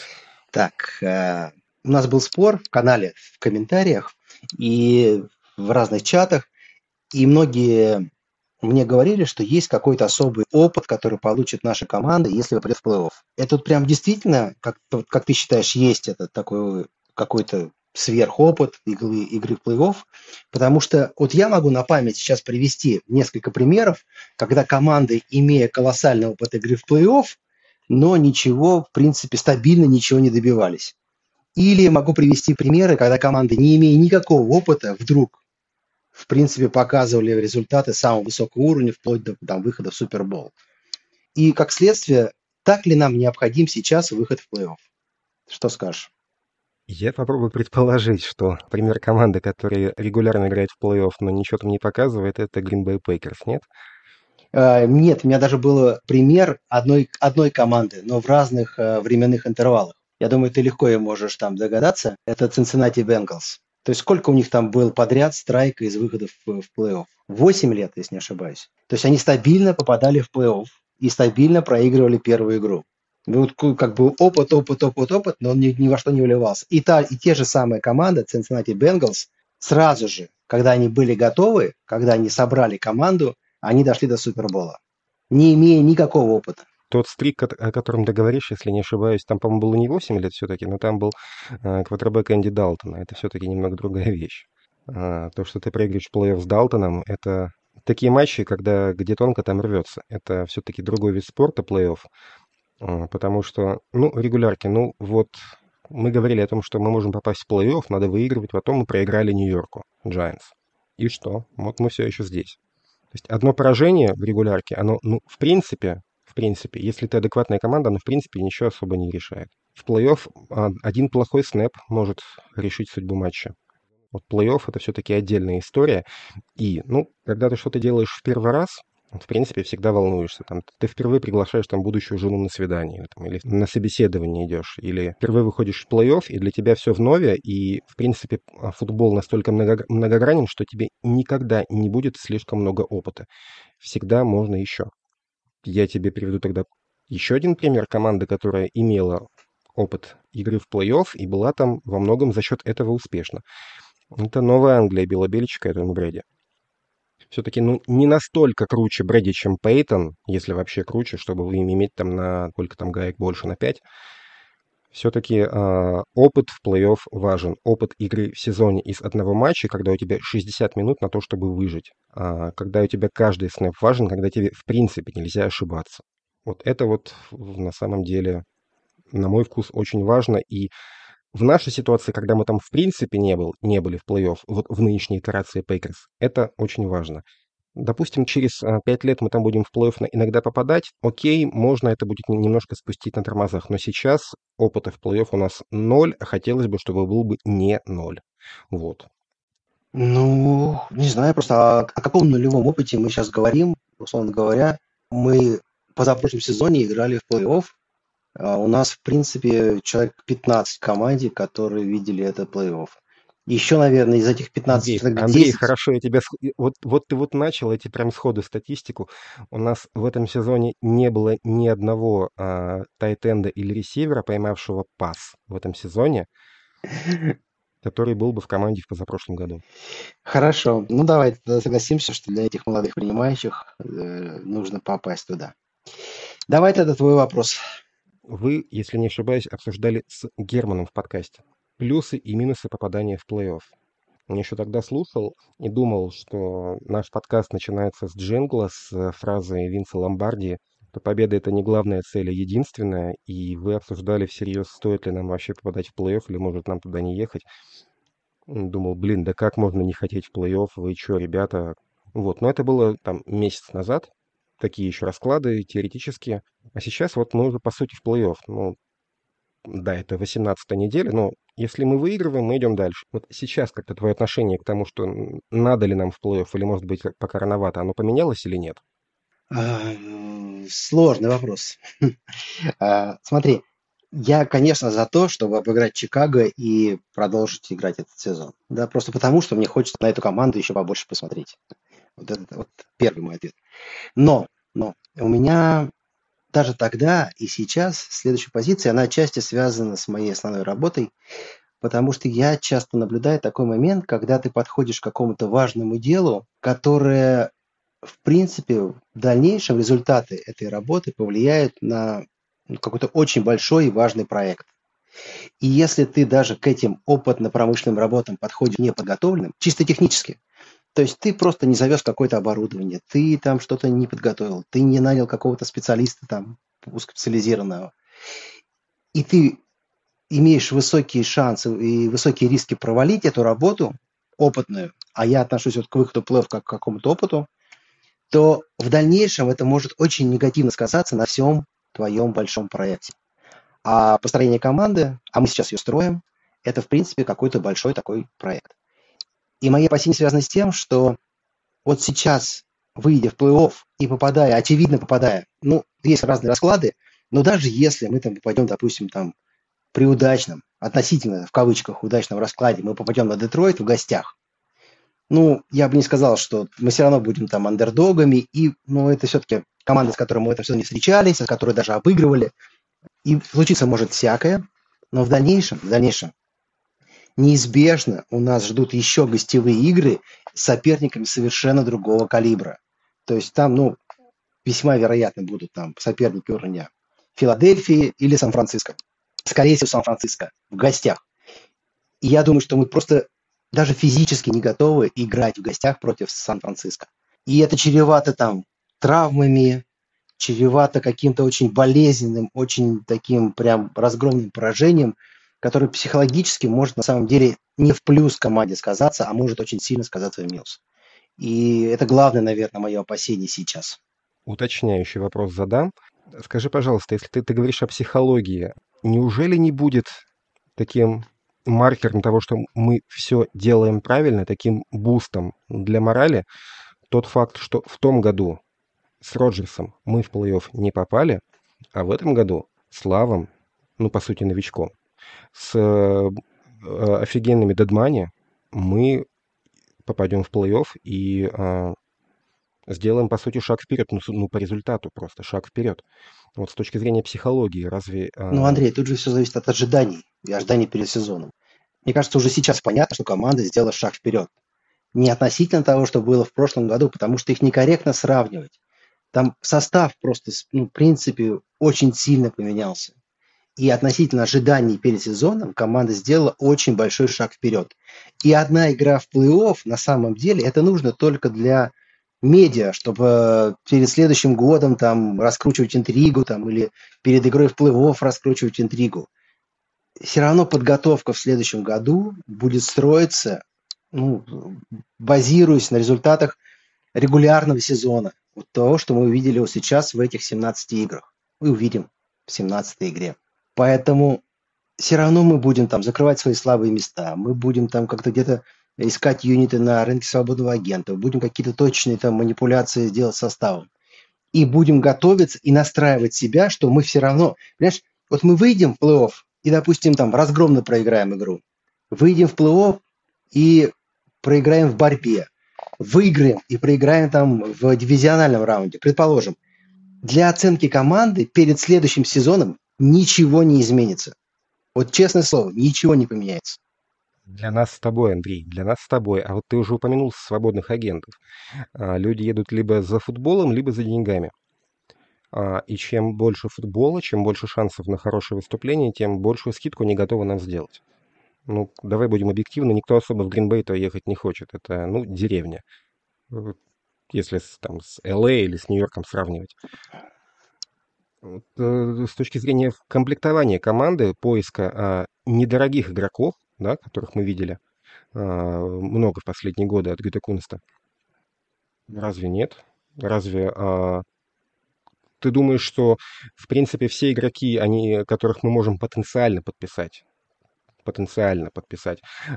Так, э, у нас был спор в канале, в комментариях и в разных чатах, и многие мне говорили, что есть какой-то особый опыт, который получит наша команда, если попадет в плей-офф. Это прям действительно, как, как ты считаешь, есть этот такой какой-то сверхопыт игры, игры в плей-офф, потому что вот я могу на память сейчас привести несколько примеров, когда команды, имея колоссальный опыт игры в плей-офф, но ничего, в принципе, стабильно ничего не добивались. Или могу привести примеры, когда команды, не имея никакого опыта, вдруг, в принципе, показывали результаты самого высокого уровня, вплоть до там, выхода в Супербол. И как следствие, так ли нам необходим сейчас выход в плей-офф? Что скажешь? Я попробую предположить, что пример команды, которая регулярно играет в плей-офф, но ничего там не показывает, это Green Bay Packers, нет? Uh, нет, у меня даже был пример одной, одной команды, но в разных uh, временных интервалах. Я думаю, ты легко и можешь там догадаться. Это Cincinnati Bengals. То есть сколько у них там был подряд страйка из выходов в, в плей-офф? Восемь лет, если не ошибаюсь. То есть они стабильно попадали в плей-офф и стабильно проигрывали первую игру. Вот как бы опыт, опыт, опыт, опыт, но он ни, ни во что не вливался. И, та, и те же самые команды, Cincinnati Bengals, сразу же, когда они были готовы, когда они собрали команду, они дошли до Супербола, не имея никакого опыта тот стрик, о котором ты говоришь, если не ошибаюсь, там, по-моему, было не 8 лет все-таки, но там был э, Энди Далтона. Это все-таки немного другая вещь. А, то, что ты проигрываешь плей-офф с Далтоном, это такие матчи, когда где тонко там рвется. Это все-таки другой вид спорта, плей-офф. А, потому что, ну, регулярки, ну, вот мы говорили о том, что мы можем попасть в плей-офф, надо выигрывать, потом мы проиграли Нью-Йорку, Giants. И что? Вот мы все еще здесь. То есть одно поражение в регулярке, оно, ну, в принципе, принципе. Если ты адекватная команда, она, в принципе, ничего особо не решает. В плей-офф а, один плохой снэп может решить судьбу матча. Вот плей-офф — это все-таки отдельная история. И, ну, когда ты что-то делаешь в первый раз, в принципе, всегда волнуешься. Там, ты впервые приглашаешь там будущую жену на свидание, там, или на собеседование идешь, или впервые выходишь в плей-офф, и для тебя все в нове, и, в принципе, а, футбол настолько много, многогранен, что тебе никогда не будет слишком много опыта. Всегда можно еще. Я тебе приведу тогда еще один пример команды, которая имела опыт игры в плей-офф и была там во многом за счет этого успешна. Это Новая Англия, Белобельчика, это Брэди. Все-таки ну, не настолько круче Брэди, чем Пейтон, если вообще круче, чтобы вы иметь там на сколько там гаек больше, на 5 все-таки э, опыт в плей-офф важен. Опыт игры в сезоне из одного матча, когда у тебя 60 минут на то, чтобы выжить. А когда у тебя каждый снэп важен, когда тебе в принципе нельзя ошибаться. Вот это вот на самом деле, на мой вкус, очень важно. И в нашей ситуации, когда мы там в принципе не, был, не были в плей-офф, вот в нынешней итерации Пейкерс, это очень важно. Допустим, через а, пять лет мы там будем в плей-офф иногда попадать. Окей, можно это будет немножко спустить на тормозах. Но сейчас опыта в плей-офф у нас ноль, а хотелось бы, чтобы был бы не ноль. Вот. Ну, не знаю, просто о, о каком нулевом опыте мы сейчас говорим. Условно говоря, мы позапрошлом сезоне играли в плей-офф. А у нас, в принципе, человек 15 в команде, которые видели это плей-офф. Еще, наверное, из этих 15 Андрей, Андрей, хорошо, я тебя... Вот, вот ты вот начал эти прям сходу статистику. У нас в этом сезоне не было ни одного а, тайтенда или ресивера, поймавшего пас в этом сезоне который был бы в команде в позапрошлом году. Хорошо. Ну, давай согласимся, что для этих молодых принимающих э, нужно попасть туда. Давай тогда твой вопрос. Вы, если не ошибаюсь, обсуждали с Германом в подкасте плюсы и минусы попадания в плей-офф. Я еще тогда слушал и думал, что наш подкаст начинается с джингла, с фразы Винса Ломбарди что победа — это не главная цель, а единственная, и вы обсуждали всерьез, стоит ли нам вообще попадать в плей-офф, или может нам туда не ехать. Думал, блин, да как можно не хотеть в плей-офф, вы что, ребята? Вот, но это было там месяц назад, такие еще расклады теоретические. А сейчас вот мы уже, по сути, в плей-офф. Ну, да, это 18 неделя, но если мы выигрываем, мы идем дальше. Вот сейчас как-то твое отношение к тому, что надо ли нам в плей-офф, или, может быть, пока рановато, оно поменялось или нет? Сложный вопрос. А, смотри, я, конечно, за то, чтобы обыграть Чикаго и продолжить играть этот сезон. Да, просто потому, что мне хочется на эту команду еще побольше посмотреть. Вот это вот первый мой ответ. Но, но у меня даже тогда и сейчас следующая позиция, она отчасти связана с моей основной работой, потому что я часто наблюдаю такой момент, когда ты подходишь к какому-то важному делу, которое в принципе, в дальнейшем результаты этой работы повлияют на ну, какой-то очень большой и важный проект. И если ты даже к этим опытно-промышленным работам подходишь неподготовленным, чисто технически, то есть ты просто не завез какое-то оборудование, ты там что-то не подготовил, ты не нанял какого-то специалиста там узкоспециализированного, и ты имеешь высокие шансы и высокие риски провалить эту работу опытную, а я отношусь вот к выходу плей как к какому-то опыту, то в дальнейшем это может очень негативно сказаться на всем твоем большом проекте. А построение команды, а мы сейчас ее строим, это, в принципе, какой-то большой такой проект. И мои опасения связаны с тем, что вот сейчас, выйдя в плей-офф и попадая, очевидно попадая, ну, есть разные расклады, но даже если мы там попадем, допустим, там при удачном, относительно, в кавычках, удачном раскладе, мы попадем на Детройт в гостях, ну, я бы не сказал, что мы все равно будем там андердогами, и, ну, это все-таки команда, с которой мы в этом сезоне встречались, с которой даже обыгрывали, и случиться может всякое, но в дальнейшем, в дальнейшем, неизбежно у нас ждут еще гостевые игры с соперниками совершенно другого калибра. То есть там, ну, весьма вероятно будут там соперники уровня Филадельфии или Сан-Франциско. Скорее всего, Сан-Франциско в гостях. И я думаю, что мы просто даже физически не готовы играть в гостях против Сан-Франциско. И это чревато там травмами, чревато каким-то очень болезненным, очень таким прям разгромным поражением, которое психологически может на самом деле не в плюс команде сказаться, а может очень сильно сказаться в минус. И это главное, наверное, мое опасение сейчас. Уточняющий вопрос задам. Скажи, пожалуйста, если ты, ты говоришь о психологии, неужели не будет таким маркером того, что мы все делаем правильно, таким бустом для морали, тот факт, что в том году с Роджерсом мы в плей-офф не попали, а в этом году с Лавом, ну, по сути, новичком, с э, офигенными дедмани мы попадем в плей-офф и э, сделаем, по сути, шаг вперед, ну, ну, по результату просто, шаг вперед. Вот с точки зрения психологии, разве... Э... Ну, Андрей, тут же все зависит от ожиданий и ожиданий перед сезоном. Мне кажется, уже сейчас понятно, что команда сделала шаг вперед. Не относительно того, что было в прошлом году, потому что их некорректно сравнивать. Там состав просто, ну, в принципе, очень сильно поменялся. И относительно ожиданий перед сезоном команда сделала очень большой шаг вперед. И одна игра в плей-офф на самом деле это нужно только для медиа, чтобы перед следующим годом там раскручивать интригу там, или перед игрой в плей-офф раскручивать интригу все равно подготовка в следующем году будет строиться, ну, базируясь на результатах регулярного сезона, вот того, что мы увидели вот сейчас в этих 17 играх. Мы увидим в 17 игре. Поэтому все равно мы будем там закрывать свои слабые места, мы будем там как-то где-то искать юниты на рынке свободного агента, будем какие-то точные там манипуляции делать составом. И будем готовиться и настраивать себя, что мы все равно, понимаешь, вот мы выйдем в плей-офф и, допустим, там разгромно проиграем игру. Выйдем в плей-офф и проиграем в борьбе. Выиграем и проиграем там в дивизиональном раунде, предположим. Для оценки команды перед следующим сезоном ничего не изменится. Вот честное слово, ничего не поменяется. Для нас с тобой, Андрей, для нас с тобой. А вот ты уже упомянул свободных агентов. А, люди едут либо за футболом, либо за деньгами. А, и чем больше футбола, чем больше шансов на хорошее выступление, тем большую скидку они готовы нам сделать. Ну, давай будем объективны, никто особо в Гринбей-то ехать не хочет. Это, ну, деревня. Если там с ЛА или с Нью-Йорком сравнивать. Э, с точки зрения комплектования команды, поиска а, недорогих игроков, да, которых мы видели а, много в последние годы от Гюте Кунста, разве нет? Разве а, ты думаешь, что, в принципе, все игроки, они, которых мы можем потенциально подписать, потенциально подписать э,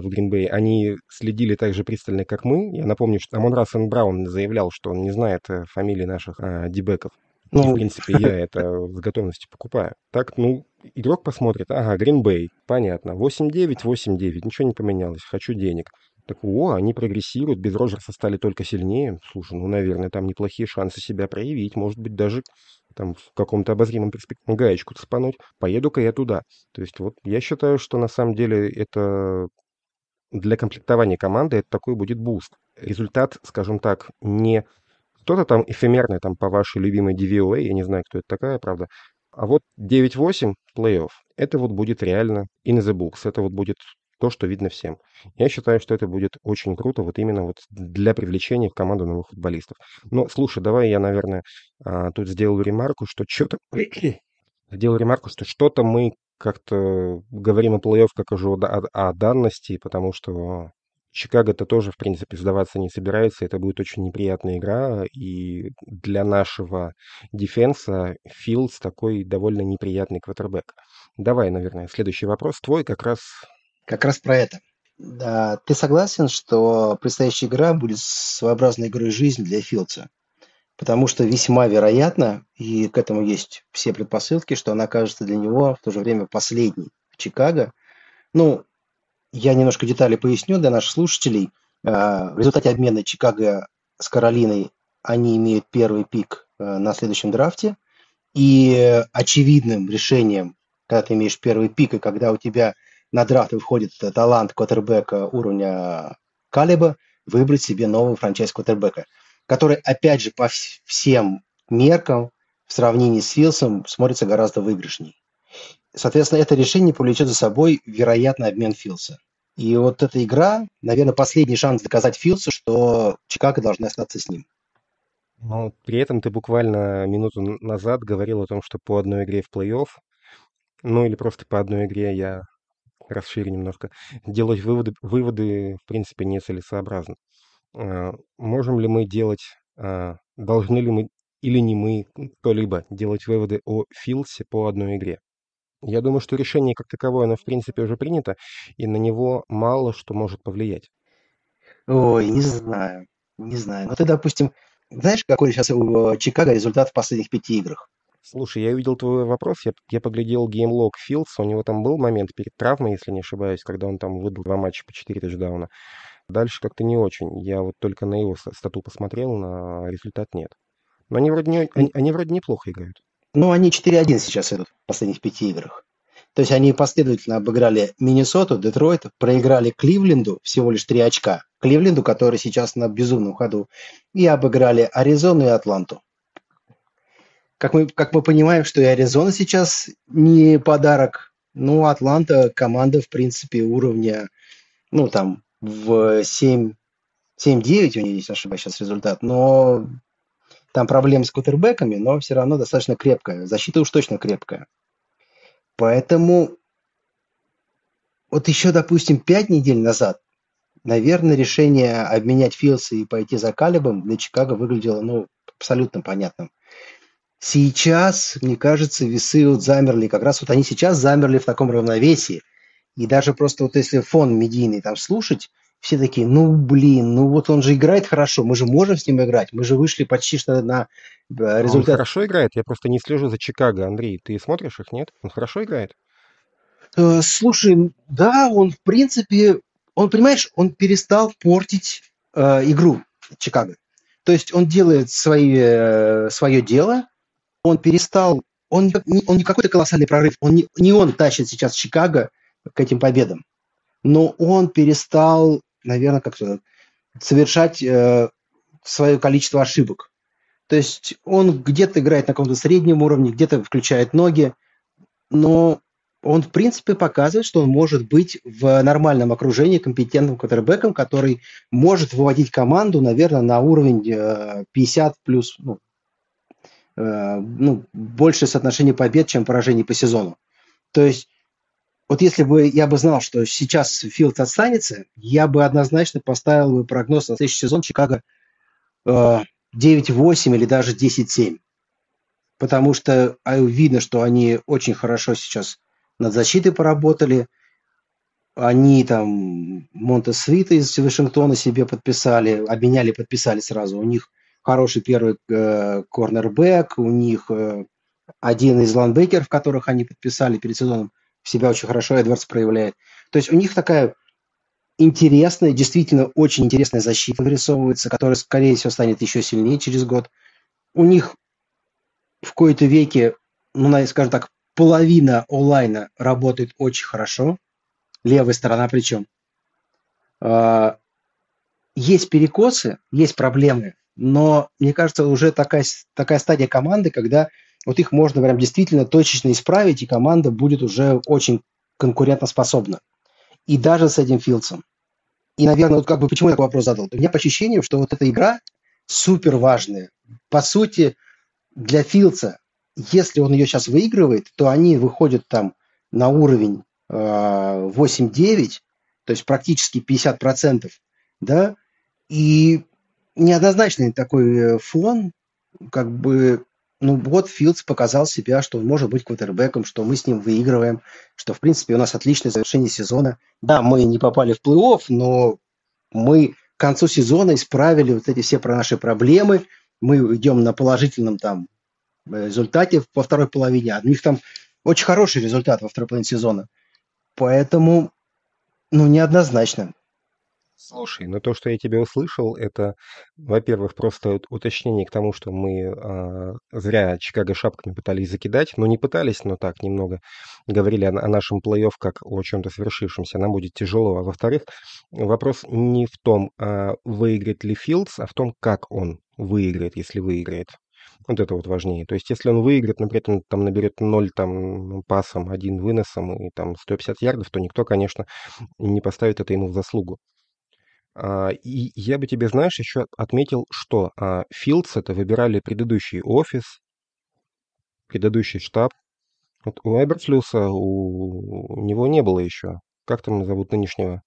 в Гринбей, они следили так же пристально, как мы. Я напомню, что Амон Рассен Браун заявлял, что он не знает э, фамилии наших э, дебеков. Ну, и, в принципе, я это с готовностью покупаю. Так, ну, игрок посмотрит, ага, Гринбей, понятно, 8-9, 8-9, ничего не поменялось, хочу денег. Так, о, они прогрессируют, без Роджерса стали только сильнее. Слушай, ну, наверное, там неплохие шансы себя проявить, может быть, даже там в каком-то обозримом перспективе гаечку цепануть. Поеду-ка я туда. То есть вот я считаю, что на самом деле это для комплектования команды это такой будет буст. Результат, скажем так, не что-то там эфемерное там по вашей любимой DVOA, я не знаю, кто это такая, правда, а вот 9-8 плей-офф, это вот будет реально in the books, это вот будет то, что видно всем. Я считаю, что это будет очень круто вот именно вот для привлечения в команду новых футболистов. Но, слушай, давай я, наверное, а, тут сделаю ремарку, что что-то... Сделаю ремарку, что что-то мы как-то говорим о плей-офф как уже о, о данности, потому что Чикаго-то тоже, в принципе, сдаваться не собирается. Это будет очень неприятная игра. И для нашего дефенса Филдс такой довольно неприятный квотербек. Давай, наверное, следующий вопрос твой как раз как раз про это. Да, ты согласен, что предстоящая игра будет своеобразной игрой жизни для Филдса? Потому что весьма вероятно, и к этому есть все предпосылки, что она окажется для него в то же время последней в Чикаго. Ну, я немножко детали поясню для наших слушателей. А, в результате обмена Чикаго с Каролиной они имеют первый пик а, на следующем драфте. И очевидным решением, когда ты имеешь первый пик, и когда у тебя на драфт выходит талант квотербека уровня Калиба, выбрать себе нового франчайз квотербека, который, опять же, по всем меркам в сравнении с Филсом смотрится гораздо выигрышней. Соответственно, это решение повлечет за собой вероятный обмен Филса. И вот эта игра, наверное, последний шанс доказать Филсу, что Чикаго должны остаться с ним. Но при этом ты буквально минуту назад говорил о том, что по одной игре в плей-офф, ну или просто по одной игре я расширю немножко, делать выводы, выводы в принципе, нецелесообразно. А, можем ли мы делать, а, должны ли мы или не мы, кто-либо, делать выводы о Филсе по одной игре? Я думаю, что решение как таковое, оно в принципе уже принято, и на него мало что может повлиять. Ой, не знаю, не знаю. Ну ты, допустим, знаешь, какой сейчас у Чикаго результат в последних пяти играх? Слушай, я увидел твой вопрос, я, я поглядел геймлог Филдс, у него там был момент перед травмой, если не ошибаюсь, когда он там выдал два матча по четыре тачдауна. Дальше как-то не очень. Я вот только на его стату посмотрел, на результат нет. Но они вроде, не, они, они вроде неплохо играют. Ну, они 4-1 сейчас идут в последних пяти играх. То есть они последовательно обыграли Миннесоту, Детройт, проиграли Кливленду всего лишь 3 очка. Кливленду, который сейчас на безумном ходу. И обыграли Аризону и Атланту как мы, как мы понимаем, что и Аризона сейчас не подарок. Ну, Атланта команда, в принципе, уровня, ну, там, в 7, 7-9 у нее, если ошибаюсь, сейчас результат. Но там проблемы с кутербэками, но все равно достаточно крепкая. Защита уж точно крепкая. Поэтому вот еще, допустим, 5 недель назад наверное, решение обменять Филса и пойти за Калибом для Чикаго выглядело, ну, абсолютно понятным. Сейчас, мне кажется, весы вот замерли, как раз вот они сейчас замерли в таком равновесии. И даже просто вот если фон медийный там слушать, все такие, ну блин, ну вот он же играет хорошо, мы же можем с ним играть, мы же вышли почти что на э, результат. Он хорошо играет, я просто не слежу за Чикаго, Андрей, ты смотришь их, нет? Он хорошо играет? Э, слушай, да, он в принципе, он, понимаешь, он перестал портить э, игру Чикаго. То есть он делает свои, э, свое дело, он перестал, он, он не какой-то колоссальный прорыв, он не, не он тащит сейчас Чикаго к этим победам, но он перестал, наверное, как сказать, совершать э, свое количество ошибок. То есть он где-то играет на каком-то среднем уровне, где-то включает ноги, но он, в принципе, показывает, что он может быть в нормальном окружении компетентным квотербеком, который может выводить команду, наверное, на уровень 50 э, плюс, ну, Э, ну, большее соотношение побед, чем поражений по сезону. То есть, вот если бы я бы знал, что сейчас Филд останется, я бы однозначно поставил бы прогноз на следующий сезон Чикаго э, 9-8 или даже 10-7. Потому что а, видно, что они очень хорошо сейчас над защитой поработали. Они там Монтесвита из Вашингтона себе подписали, обменяли, подписали сразу. У них хороший первый э, корнербэк, у них э, один из ланбекеров, которых они подписали перед сезоном, себя очень хорошо Эдвардс проявляет. То есть у них такая интересная, действительно очень интересная защита вырисовывается, которая, скорее всего, станет еще сильнее через год. У них в кои-то веке, ну, скажем так, половина онлайна работает очень хорошо. Левая сторона причем. А, есть перекосы, есть проблемы, но мне кажется, уже такая, такая стадия команды, когда вот их можно прям действительно точечно исправить, и команда будет уже очень конкурентоспособна. И даже с этим Филдсом. И, наверное, вот как бы почему я такой вопрос задал? У меня по ощущениям, что вот эта игра супер важная. По сути, для Филдса, если он ее сейчас выигрывает, то они выходят там на уровень э, 8-9, то есть практически 50%, да, и неоднозначный такой э, фон, как бы, ну вот Филдс показал себя, что он может быть квотербеком, что мы с ним выигрываем, что, в принципе, у нас отличное завершение сезона. Да, мы не попали в плей-офф, но мы к концу сезона исправили вот эти все про наши проблемы, мы идем на положительном там э, результате во второй половине, а у них там очень хороший результат во второй половине сезона. Поэтому, ну, неоднозначно. Слушай, ну то, что я тебя услышал, это, во-первых, просто уточнение к тому, что мы а, зря Чикаго шапками пытались закидать. Ну, не пытались, но так, немного говорили о, о нашем плей-офф как о чем-то свершившемся. Нам будет тяжело. А во-вторых, вопрос не в том, а, выиграет ли Филдс, а в том, как он выиграет, если выиграет. Вот это вот важнее. То есть, если он выиграет, например, там наберет 0 там, пасом, один выносом и там 150 ярдов, то никто, конечно, не поставит это ему в заслугу. А, и я бы тебе, знаешь, еще отметил, что а, Fields это выбирали предыдущий офис, предыдущий штаб. Вот у Эберфлюса у, него не было еще. Как там зовут нынешнего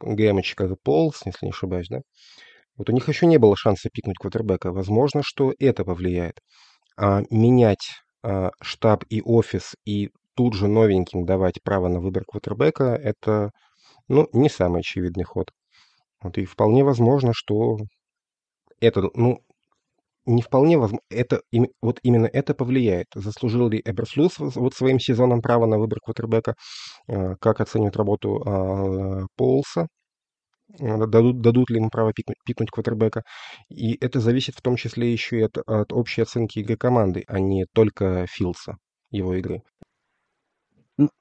ГМ Чикаго Полс, если не ошибаюсь, да? Вот у них еще не было шанса пикнуть квотербека. Возможно, что это повлияет. А менять а, штаб и офис и тут же новеньким давать право на выбор квотербека – это ну, не самый очевидный ход. Вот и вполне возможно, что это, ну, не вполне возможно, это, вот именно это повлияет. Заслужил ли Эберфлюс вот своим сезоном право на выбор квотербека, а, как оценивают работу а, Полса, а, дадут, дадут ли ему право пикнуть, пикнуть квотербека. И это зависит в том числе еще и от, от общей оценки игры команды, а не только Филса, его игры.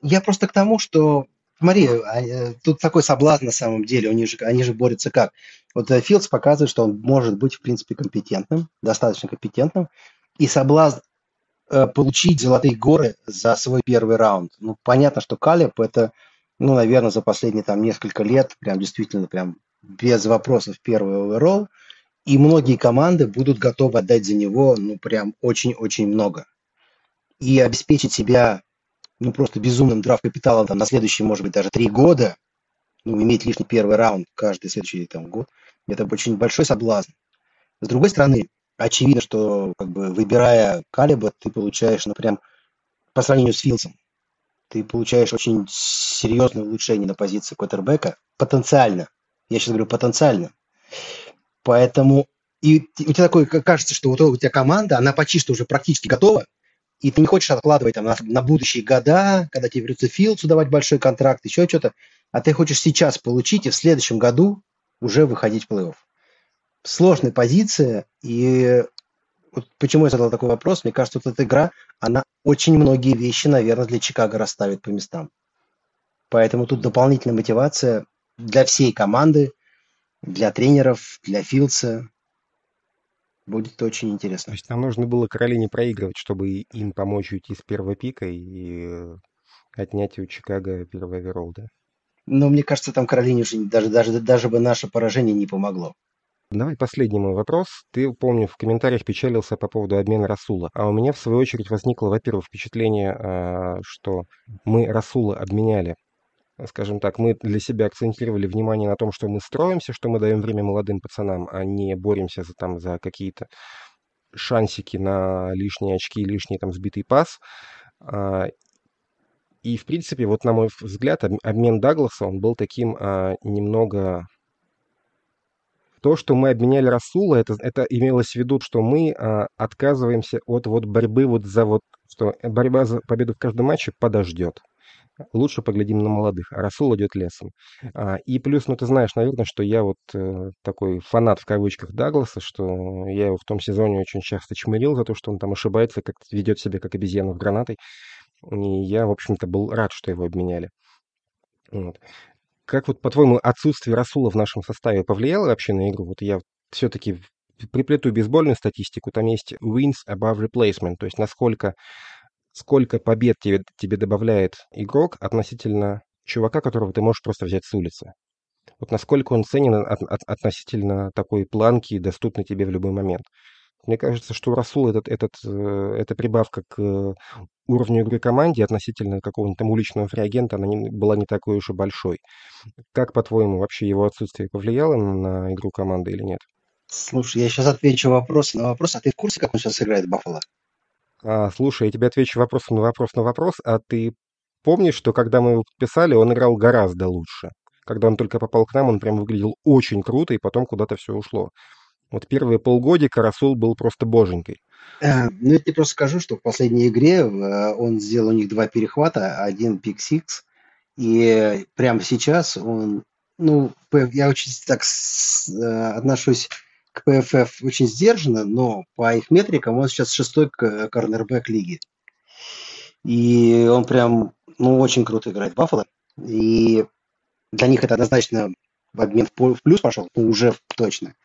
Я просто к тому, что Смотри, а, э, тут такой соблазн на самом деле. Они же, они же борются как? Вот э, Филдс показывает, что он может быть, в принципе, компетентным, достаточно компетентным. И соблазн э, получить золотые горы за свой первый раунд. Ну, понятно, что Калеб это, ну, наверное, за последние там несколько лет прям действительно прям без вопросов первый оверолл. И многие команды будут готовы отдать за него, ну, прям очень-очень много. И обеспечить себя ну, просто безумным драфт-капиталом там, на следующие, может быть, даже три года, ну, иметь лишний первый раунд каждый следующий там, год, это очень большой соблазн. С другой стороны, очевидно, что как бы выбирая Калиба, ты получаешь, ну, прям по сравнению с Филдсом, ты получаешь очень серьезное улучшение на позиции квотербека, потенциально. Я сейчас говорю потенциально. Поэтому и у тебя такое кажется, что вот у тебя команда, она почти что уже практически готова, и ты не хочешь откладывать там, на, на будущие года, когда тебе придется Филдсу давать большой контракт, еще что-то, а ты хочешь сейчас получить и в следующем году уже выходить в плей-офф. Сложная позиция, и вот почему я задал такой вопрос, мне кажется, вот эта игра, она очень многие вещи, наверное, для Чикаго расставит по местам. Поэтому тут дополнительная мотивация для всей команды, для тренеров, для Филдса, Будет очень интересно. То есть нам нужно было Каролине проигрывать, чтобы им помочь уйти с первого пика и отнять у Чикаго первый оверолл, да? Но мне кажется, там Каролине уже даже, даже, даже бы наше поражение не помогло. Давай последний мой вопрос. Ты, помню, в комментариях печалился по поводу обмена Расула. А у меня, в свою очередь, возникло, во-первых, впечатление, а, что мы Расула обменяли скажем так, мы для себя акцентировали внимание на том, что мы строимся, что мы даем время молодым пацанам, а не боремся за, там, за какие-то шансики на лишние очки, лишний там сбитый пас. А, и, в принципе, вот на мой взгляд, обмен Дагласа, он был таким а, немного... То, что мы обменяли Расула, это, это имелось в виду, что мы а, отказываемся от вот борьбы вот за вот, что борьба за победу в каждом матче подождет лучше поглядим на молодых, а Расул идет лесом. А, и плюс, ну ты знаешь, наверное, что я вот э, такой фанат в кавычках Дагласа, что я его в том сезоне очень часто чмырил за то, что он там ошибается, как ведет себя как обезьяна в гранатой. И я, в общем-то, был рад, что его обменяли. Вот. Как вот, по-твоему, отсутствие Расула в нашем составе повлияло вообще на игру? Вот я все-таки приплету бейсбольную статистику, там есть wins above replacement, то есть насколько сколько побед тебе, тебе добавляет игрок относительно чувака, которого ты можешь просто взять с улицы. Вот насколько он ценен от, от, относительно такой планки, доступной тебе в любой момент. Мне кажется, что Расул этот, этот, э, эта прибавка к уровню игры команде относительно какого-нибудь там уличного фреагента, она не, была не такой уж и большой. Как, по-твоему, вообще его отсутствие повлияло на игру команды или нет? Слушай, я сейчас отвечу вопрос на вопрос. А ты в курсе, как он сейчас играет Баффало? А, слушай, я тебе отвечу вопросом на вопрос на вопрос, а ты помнишь, что когда мы его подписали, он играл гораздо лучше? Когда он только попал к нам, он прям выглядел очень круто, и потом куда-то все ушло. Вот первые полгодика Расул был просто боженькой. Э, ну, я тебе просто скажу, что в последней игре э, он сделал у них два перехвата, один пик-сикс, и прямо сейчас он, ну, я очень так э, отношусь к ПФФ очень сдержанно, но по их метрикам он сейчас шестой корнербэк лиги. И он прям, ну, очень круто играет Баффало. И для них это однозначно обмен в плюс пошел, ну, уже точно.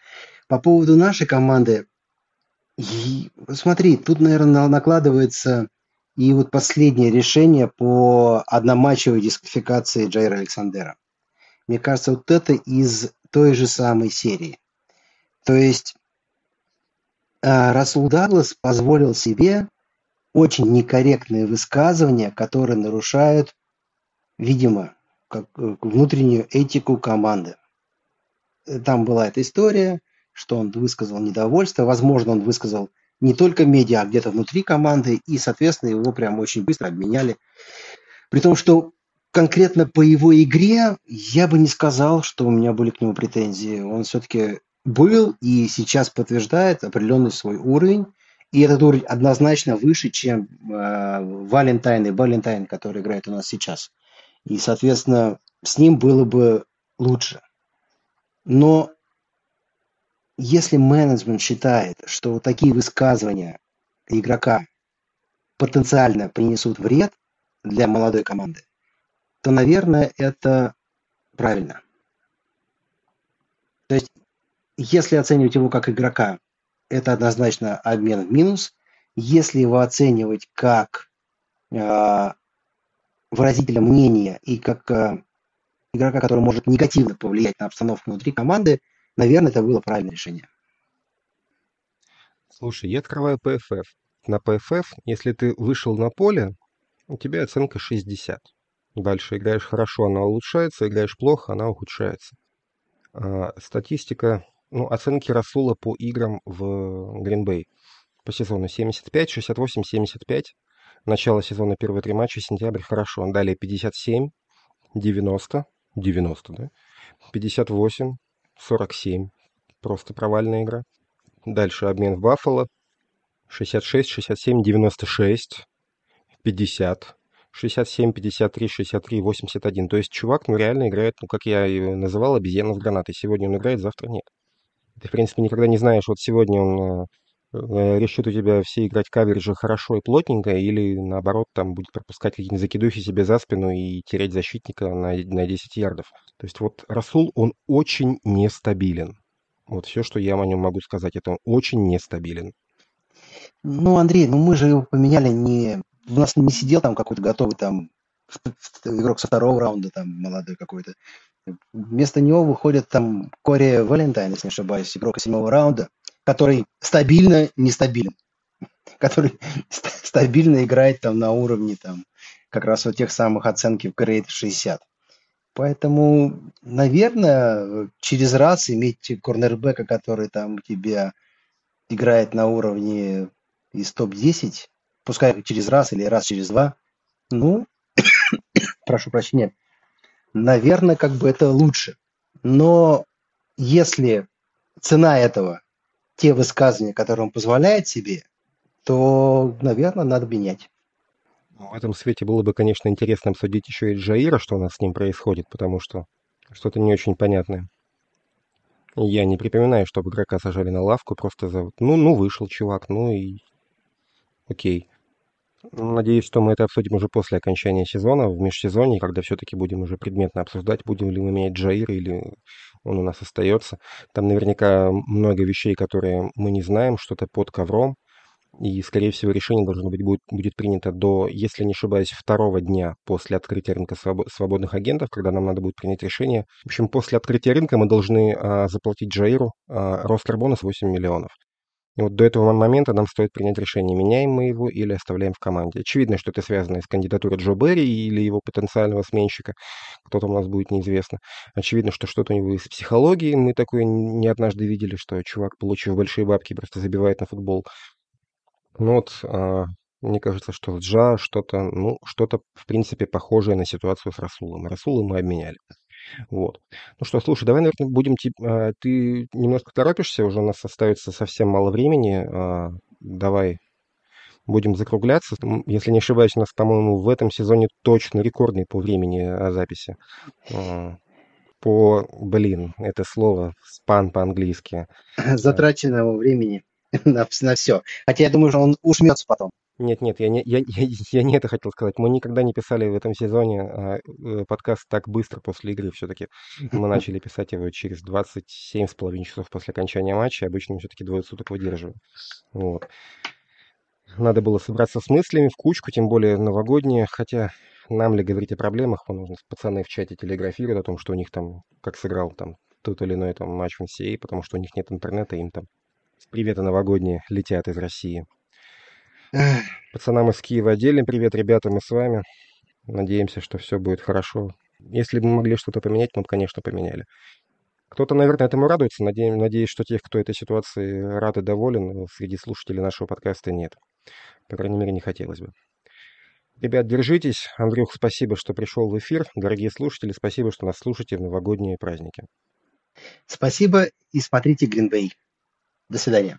По поводу нашей команды, и, смотри, тут, наверное, накладывается и вот последнее решение по одноматчевой дисквалификации Джайра Александера. Мне кажется, вот это из той же самой серии. То есть а, Расул Даглас позволил себе очень некорректные высказывания, которые нарушают, видимо, как, э, внутреннюю этику команды. Там была эта история, что он высказал недовольство. Возможно, он высказал не только медиа, а где-то внутри команды, и, соответственно, его прям очень быстро обменяли. При том, что конкретно по его игре я бы не сказал, что у меня были к нему претензии. Он все-таки был и сейчас подтверждает определенный свой уровень. И этот уровень однозначно выше, чем э, Валентайн и Балентайн, который играет у нас сейчас. И, соответственно, с ним было бы лучше. Но если менеджмент считает, что такие высказывания игрока потенциально принесут вред для молодой команды, то, наверное, это правильно. То есть если оценивать его как игрока, это однозначно обмен в минус. Если его оценивать как э, выразителя мнения и как э, игрока, который может негативно повлиять на обстановку внутри команды, наверное, это было правильное решение. Слушай, я открываю PFF. На PFF, если ты вышел на поле, у тебя оценка 60. Дальше играешь хорошо, она улучшается, играешь плохо, она ухудшается. А, статистика, ну, оценки Расула по играм в Гринбей по сезону 75, 68, 75. Начало сезона первые три матча, сентябрь хорошо. Далее 57, 90, 90, да? 58, 47. Просто провальная игра. Дальше обмен в Баффало. 66, 67, 96, 50, 67, 53, 63, 81. То есть чувак, ну, реально играет, ну, как я его называл, обезьяна с гранатой. Сегодня он играет, завтра нет. Ты, в принципе, никогда не знаешь, вот сегодня он э, э решит у тебя все играть каверджи хорошо и плотненько, или наоборот, там будет пропускать какие-нибудь закидухи себе за спину и терять защитника на, на 10 ярдов. То есть вот Расул, он очень нестабилен. Вот все, что я о нем могу сказать, это он очень нестабилен. Ну, Андрей, ну мы же его поменяли не... У нас не сидел там какой-то готовый там игрок со второго раунда, там молодой какой-то. Вместо него выходит там Кори Валентайн, если не ошибаюсь, игрок седьмого раунда, который стабильно нестабилен. Который стабильно играет там на уровне там как раз вот тех самых оценки в Grade 60. Поэтому, наверное, через раз иметь корнербека, который там у тебя играет на уровне из топ-10, пускай через раз или раз через два, ну, прошу прощения, наверное, как бы это лучше. Но если цена этого те высказывания, которые он позволяет себе, то, наверное, надо менять. Ну, в этом свете было бы, конечно, интересно обсудить еще и Джаира, что у нас с ним происходит, потому что что-то не очень понятное. Я не припоминаю, чтобы игрока сажали на лавку просто за... Ну, ну, вышел чувак, ну и... Окей. Надеюсь, что мы это обсудим уже после окончания сезона, в межсезонье, когда все-таки будем уже предметно обсуждать, будем ли мы менять Джаира или он у нас остается. Там наверняка много вещей, которые мы не знаем, что-то под ковром. И, скорее всего, решение должно быть будет, будет принято до, если не ошибаюсь, второго дня после открытия рынка свободных агентов, когда нам надо будет принять решение. В общем, после открытия рынка мы должны а, заплатить Джаиру а, ростер бонус 8 миллионов. И вот до этого момента нам стоит принять решение, меняем мы его или оставляем в команде. Очевидно, что это связано с кандидатурой Джо Берри или его потенциального сменщика. Кто-то у нас будет неизвестно. Очевидно, что что-то у него из психологии. Мы такое не однажды видели, что чувак, получив большие бабки, просто забивает на футбол. Ну вот, а, мне кажется, что Джа что-то, ну, что-то, в принципе, похожее на ситуацию с Расулом. Расула мы обменяли. Вот. Ну что, слушай, давай, наверное, будем... А, ты немножко торопишься, уже у нас остается совсем мало времени. А, давай будем закругляться. Если не ошибаюсь, у нас, по-моему, в этом сезоне точно рекордный по времени а, записи. По, блин, это слово, спан по-английски. Затраченного времени. на все. Хотя я думаю, что он ушмется потом. Нет, нет, я не, я, я, я не это хотел сказать. Мы никогда не писали в этом сезоне а, э, подкаст так быстро после игры. Все-таки мы начали писать его через 27 с половиной часов после окончания матча. Обычно мы все-таки двое суток выдерживаем. Вот. Надо было собраться с мыслями в кучку, тем более новогодние. Хотя нам ли говорить о проблемах? Вон, пацаны в чате телеграфируют о том, что у них там, как сыграл там тот или иной там матч в NCAA, потому что у них нет интернета, им там Приветы новогодние летят из России. Пацанам из Киева отдельный привет, ребята, мы с вами. Надеемся, что все будет хорошо. Если бы мы могли что-то поменять, мы бы, конечно, поменяли. Кто-то, наверное, этому радуется. Надеюсь, надеюсь, что тех, кто этой ситуации рад и доволен, среди слушателей нашего подкаста нет. По крайней мере, не хотелось бы. Ребят, держитесь. Андрюх, спасибо, что пришел в эфир. Дорогие слушатели, спасибо, что нас слушаете в новогодние праздники. Спасибо и смотрите Гринбей. До свидания.